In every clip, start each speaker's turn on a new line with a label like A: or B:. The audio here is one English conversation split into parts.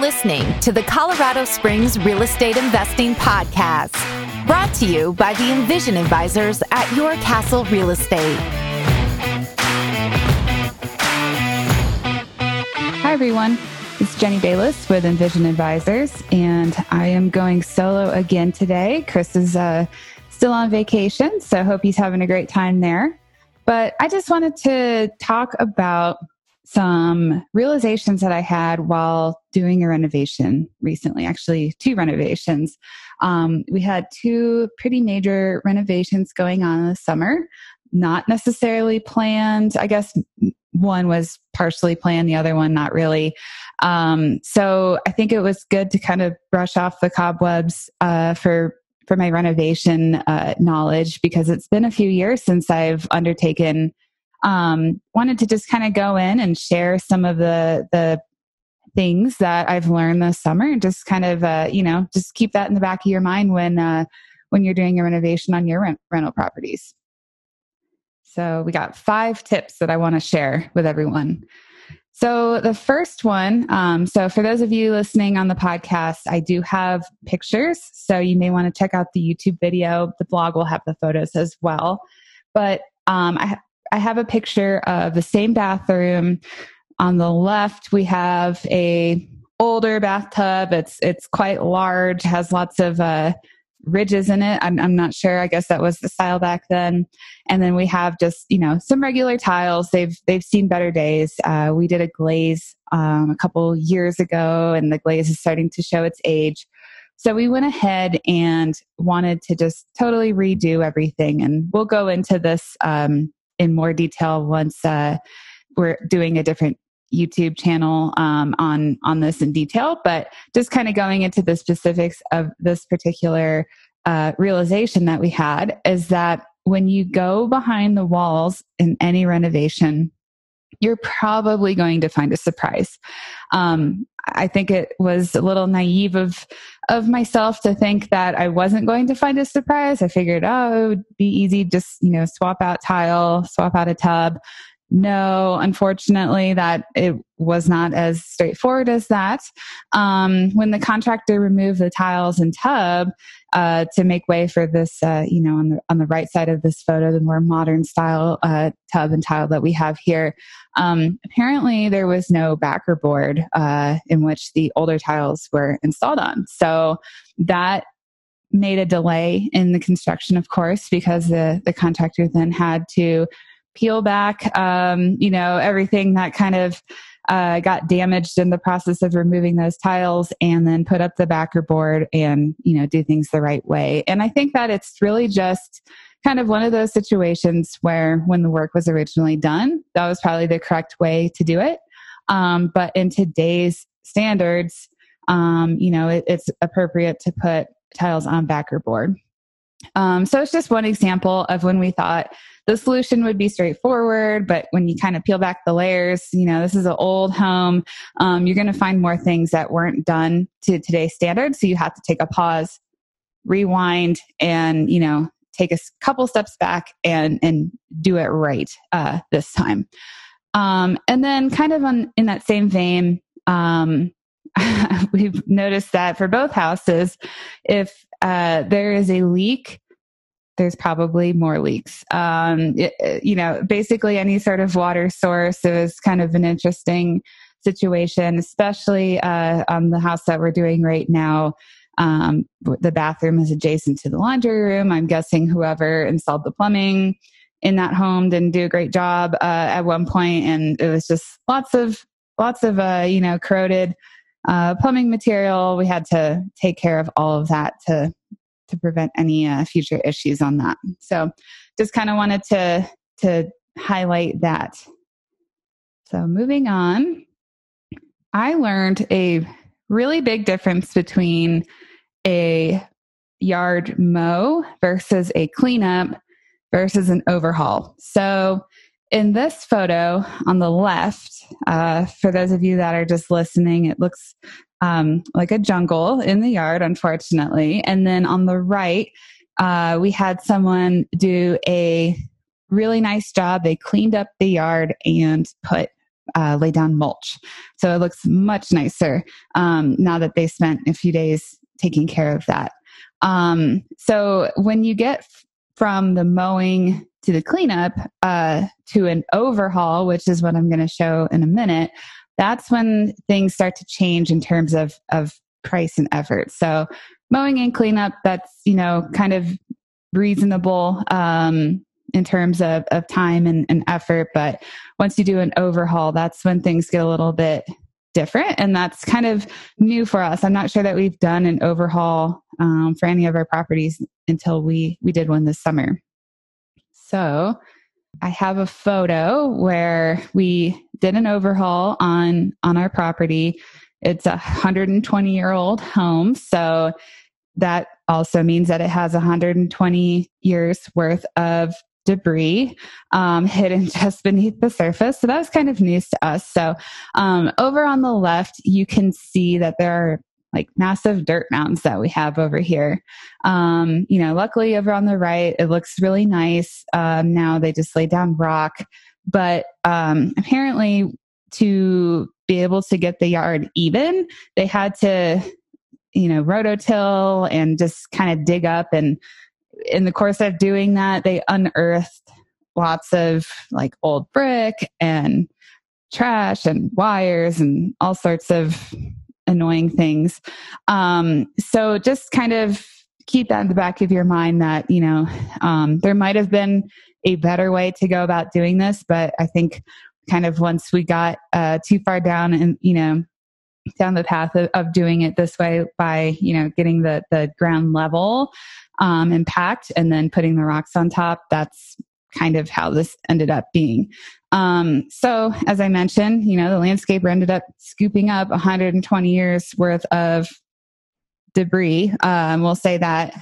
A: listening to the Colorado Springs Real Estate Investing Podcast, brought to you by the Envision Advisors at Your Castle Real Estate.
B: Hi, everyone. It's Jenny Bayless with Envision Advisors, and I am going solo again today. Chris is uh, still on vacation, so I hope he's having a great time there. But I just wanted to talk about some realizations that I had while doing a renovation recently, actually, two renovations. Um, we had two pretty major renovations going on this summer, not necessarily planned. I guess one was partially planned, the other one not really. Um, so I think it was good to kind of brush off the cobwebs uh, for for my renovation uh, knowledge because it's been a few years since I've undertaken um, wanted to just kind of go in and share some of the the things that I've learned this summer and just kind of uh, you know just keep that in the back of your mind when uh, when you're doing a renovation on your rent- rental properties. So we got five tips that I want to share with everyone. So the first one, um, so for those of you listening on the podcast, I do have pictures. So you may want to check out the YouTube video. The blog will have the photos as well. But um, I, I have a picture of the same bathroom. On the left, we have a older bathtub. It's it's quite large, has lots of uh, ridges in it. I'm, I'm not sure. I guess that was the style back then. And then we have just you know some regular tiles. They've they've seen better days. Uh, we did a glaze um, a couple years ago, and the glaze is starting to show its age. So we went ahead and wanted to just totally redo everything. And we'll go into this um, in more detail once uh, we're doing a different YouTube channel um, on on this in detail. But just kind of going into the specifics of this particular uh, realization that we had is that when you go behind the walls in any renovation, you're probably going to find a surprise. Um, I think it was a little naive of of myself to think that I wasn't going to find a surprise. I figured, oh, it would be easy, just you know, swap out tile, swap out a tub. No, unfortunately, that it was not as straightforward as that. Um, when the contractor removed the tiles and tub uh, to make way for this, uh, you know, on the on the right side of this photo, the more modern style uh, tub and tile that we have here, um, apparently there was no backer board uh, in which the older tiles were installed on. So that made a delay in the construction, of course, because the the contractor then had to peel back, um, you know, everything that kind of uh, got damaged in the process of removing those tiles and then put up the backer board and, you know, do things the right way. And I think that it's really just kind of one of those situations where when the work was originally done, that was probably the correct way to do it. Um, but in today's standards, um, you know, it, it's appropriate to put tiles on backer board. Um, so it's just one example of when we thought the solution would be straightforward, but when you kind of peel back the layers, you know, this is an old home, um, you're going to find more things that weren't done to today's standards. So you have to take a pause, rewind, and, you know, take a couple steps back and, and do it right uh, this time. Um, and then, kind of on, in that same vein, um, we've noticed that for both houses, if uh, there is a leak there's probably more leaks. Um, it, you know, basically any sort of water source is kind of an interesting situation, especially uh, on the house that we're doing right now. Um, the bathroom is adjacent to the laundry room. I'm guessing whoever installed the plumbing in that home didn't do a great job uh, at one point, and it was just lots of lots of uh, you know corroded uh, plumbing material. We had to take care of all of that to to prevent any uh, future issues on that. So just kind of wanted to to highlight that. So moving on, I learned a really big difference between a yard mow versus a cleanup versus an overhaul. So in this photo on the left, uh, for those of you that are just listening, it looks um, like a jungle in the yard, unfortunately. And then on the right, uh, we had someone do a really nice job. They cleaned up the yard and put uh, lay down mulch. So it looks much nicer um, now that they spent a few days taking care of that. Um, so when you get f- from the mowing to the cleanup uh, to an overhaul, which is what I'm going to show in a minute, that's when things start to change in terms of of price and effort. So mowing and cleanup, that's you know kind of reasonable um, in terms of, of time and, and effort. But once you do an overhaul, that's when things get a little bit different. And that's kind of new for us. I'm not sure that we've done an overhaul um, for any of our properties until we, we did one this summer. So I have a photo where we did an overhaul on, on our property. It's a 120 year old home. So that also means that it has 120 years worth of debris um, hidden just beneath the surface. So that was kind of news to us. So um, over on the left, you can see that there are like massive dirt mounds that we have over here. Um, you know, luckily over on the right, it looks really nice. Um, now they just laid down rock, but um, apparently to be able to get the yard even, they had to, you know, rototill and just kind of dig up and in the course of doing that, they unearthed lots of like old brick and trash and wires and all sorts of annoying things. Um, so just kind of keep that in the back of your mind that, you know, um, there might have been a better way to go about doing this, but I think kind of once we got uh, too far down and, you know, down the path of, of, doing it this way by you know getting the the ground level um, and then putting the rocks on top that's kind of how this ended up being. Um, so as i mentioned you know the landscaper ended up scooping up 120 years worth of debris um, we'll say that.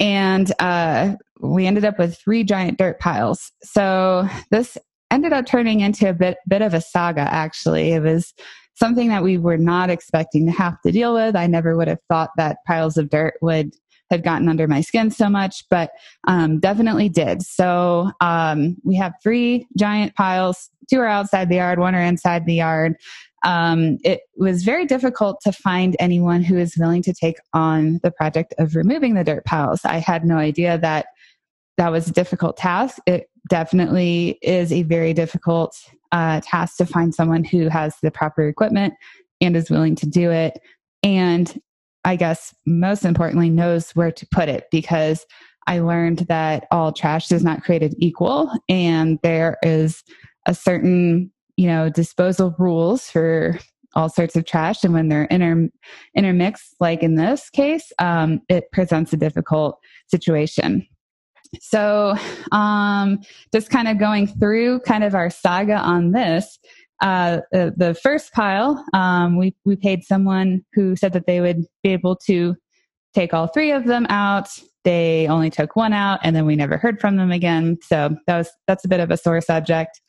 B: And uh, we ended up with three giant dirt piles. So this ended up turning into a bit bit of a saga actually. It was something that we were not expecting to have to deal with. I never would have thought that piles of dirt would have gotten under my skin so much, but um, definitely did. So um, we have three giant piles. Two are outside the yard, one are inside the yard. Um, it was very difficult to find anyone who is willing to take on the project of removing the dirt piles. I had no idea that that was a difficult task. It definitely is a very difficult uh, task to find someone who has the proper equipment and is willing to do it. And I guess most importantly, knows where to put it because I learned that all trash is not created equal and there is a certain, you know, disposal rules for all sorts of trash. And when they're inter- intermixed, like in this case, um, it presents a difficult situation. So, um, just kind of going through kind of our saga on this. Uh, the, the, first pile, um, we we paid someone who said that they would be able to take all three of them out. They only took one out, and then we never heard from them again. So that was that's a bit of a sore subject.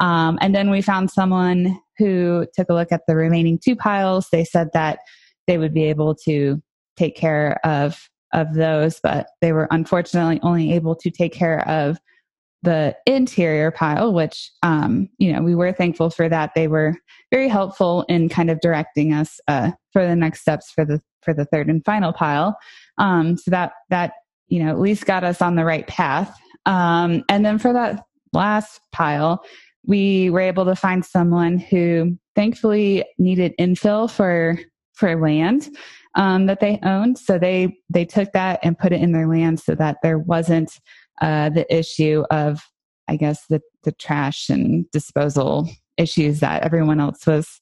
B: Um, and then we found someone who took a look at the remaining two piles. They said that they would be able to take care of of those, but they were unfortunately only able to take care of the interior pile, which, um, you know, we were thankful for that. They were very helpful in kind of directing us uh, for the next steps for the for the third and final pile. Um, so that that you know at least got us on the right path. Um, and then for that last pile, we were able to find someone who thankfully needed infill for for land um, that they owned. So they they took that and put it in their land so that there wasn't uh, the issue of, I guess, the the trash and disposal issues that everyone else was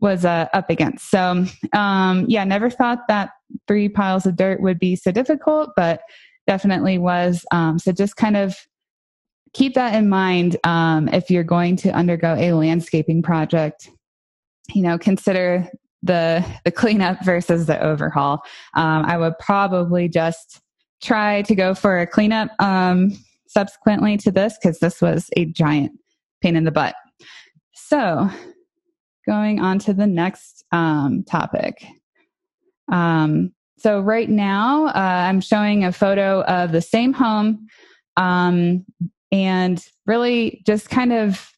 B: was uh, up against. So um, yeah, never thought that three piles of dirt would be so difficult, but definitely was. Um, so just kind of keep that in mind um, if you're going to undergo a landscaping project you know consider the the cleanup versus the overhaul. Um, I would probably just try to go for a cleanup um, subsequently to this because this was a giant pain in the butt. So, going on to the next um, topic. Um, so, right now, uh, I'm showing a photo of the same home um, and really just kind of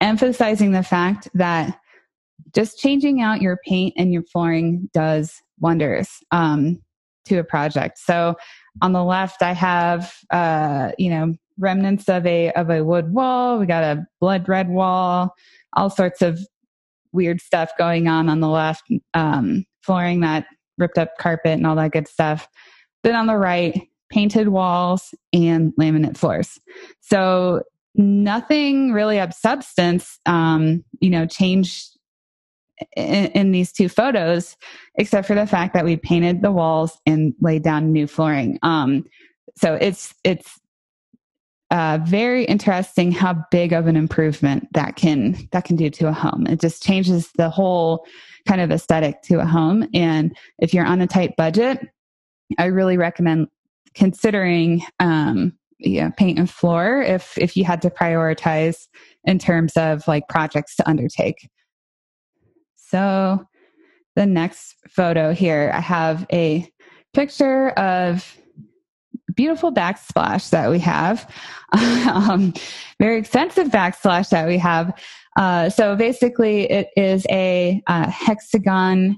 B: emphasizing the fact that just changing out your paint and your flooring does wonders um, to a project. So on the left, I have uh, you know remnants of a of a wood wall. We got a blood red wall, all sorts of weird stuff going on on the left, um, flooring that ripped up carpet and all that good stuff. Then on the right, painted walls and laminate floors. So nothing really of substance, um, you know, changed in, in, these two photos, except for the fact that we painted the walls and laid down new flooring. Um, so it's it's uh, very interesting how big of an improvement that can that can do to a home. It just changes the whole kind of aesthetic to a home. And if you're on a tight budget, I really recommend considering um, yeah, paint and floor if if you had to prioritize in terms of like projects to undertake. So the next photo here, I have a picture of beautiful backsplash that we have, um, very extensive backsplash that we have. Uh, so basically, it is a, a, hexagon,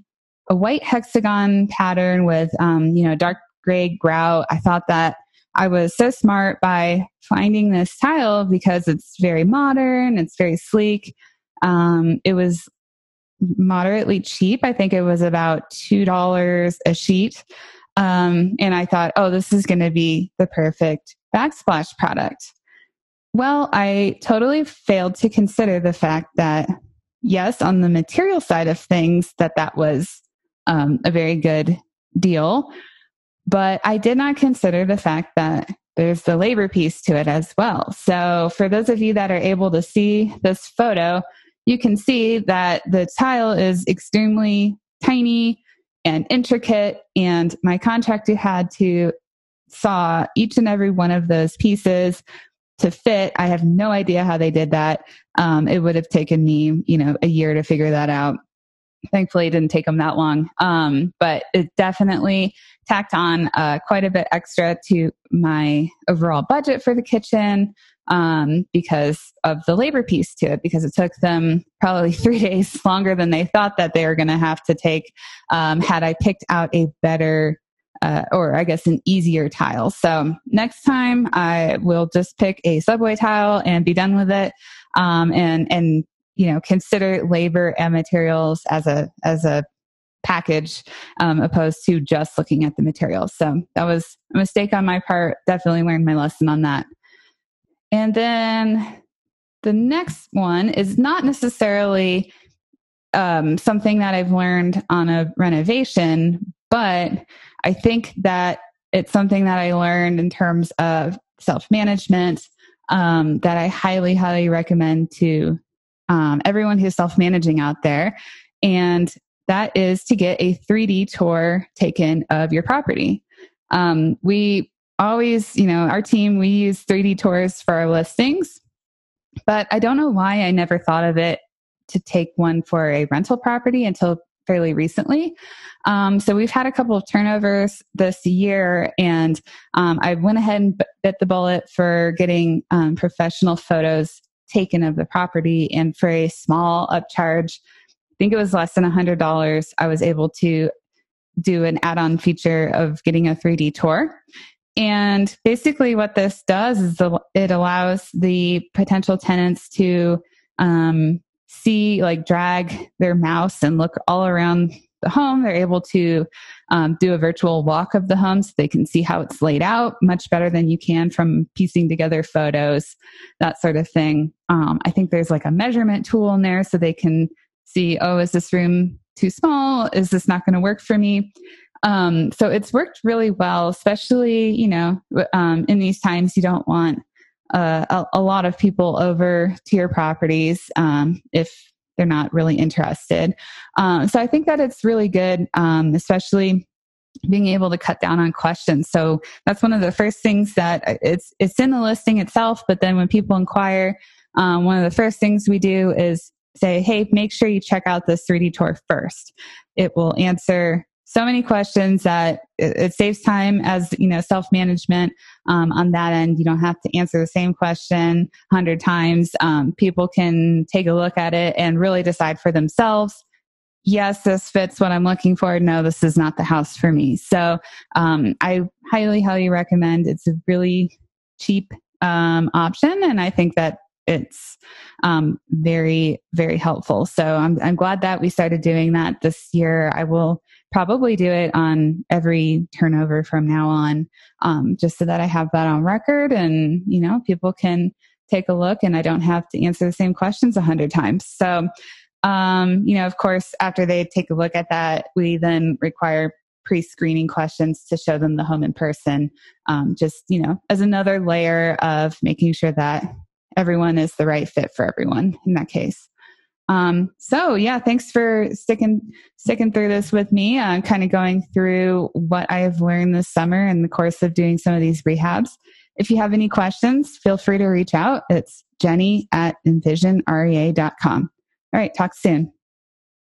B: a white hexagon pattern with um, you know dark gray grout. I thought that I was so smart by finding this tile because it's very modern, it's very sleek. Um, it was moderately cheap. I think it was about $2 a sheet. Um, and I thought, oh, this is going to be the perfect backsplash product. Well, I totally failed to consider the fact that, yes, on the material side of things, that that was um, a very good deal. But I did not consider the fact that there's the labor piece to it as well. So, for those of you that are able to see this photo, you can see that the tile is extremely tiny and intricate. And my contractor had to saw each and every one of those pieces to fit. I have no idea how they did that. Um, it would have taken me, you know, a year to figure that out. Thankfully, it didn't take them that long. Um, but it definitely tacked on uh, quite a bit extra to my overall budget for the kitchen um, because of the labor piece to it, because it took them probably three days longer than they thought that they were going to have to take um, had I picked out a better uh, or I guess an easier tile. So next time I will just pick a subway tile and be done with it. Um, and, and, you know, consider labor and materials as a, as a package um, opposed to just looking at the materials. So that was a mistake on my part. Definitely learned my lesson on that. And then the next one is not necessarily um, something that I've learned on a renovation, but I think that it's something that I learned in terms of self management um, that I highly, highly recommend to um, everyone who's self managing out there. And that is to get a 3D tour taken of your property. Um, we always, you know, our team, we use 3D tours for our listings, but I don't know why I never thought of it to take one for a rental property until fairly recently. Um, so we've had a couple of turnovers this year, and um, I went ahead and bit the bullet for getting um, professional photos taken of the property. And for a small upcharge, I think it was less than $100, I was able to do an add on feature of getting a 3D tour. And basically, what this does is it allows the potential tenants to um, see, like, drag their mouse and look all around the home. They're able to um, do a virtual walk of the home so they can see how it's laid out much better than you can from piecing together photos, that sort of thing. Um, I think there's like a measurement tool in there so they can see, oh, is this room too small? Is this not going to work for me? Um, so it's worked really well, especially, you know, um, in these times, you don't want uh, a, a, lot of people over to your properties um, if they're not really interested. Um, so I think that it's really good, um, especially being able to cut down on questions. So that's one of the first things that uh, it's it's in the listing itself. But then when people inquire, um, one of the first things we do is say, "Hey, make sure you check out this 3D tour first. It will answer so many questions that it, it saves time as you know self management um, on that end. You don't have to answer the same question hundred times. Um, people can take a look at it and really decide for themselves. Yes, this fits what I'm looking for. No, this is not the house for me. So um, I highly, highly recommend. It's a really cheap um, option, and I think that it's um, very very helpful so I'm, I'm glad that we started doing that this year i will probably do it on every turnover from now on um, just so that i have that on record and you know people can take a look and i don't have to answer the same questions a hundred times so um, you know of course after they take a look at that we then require pre-screening questions to show them the home in person um, just you know as another layer of making sure that everyone is the right fit for everyone in that case. Um, so yeah, thanks for sticking sticking through this with me. Uh, kind of going through what I have learned this summer in the course of doing some of these rehabs. If you have any questions, feel free to reach out. It's Jenny at envisionrea.com. All right, talk soon.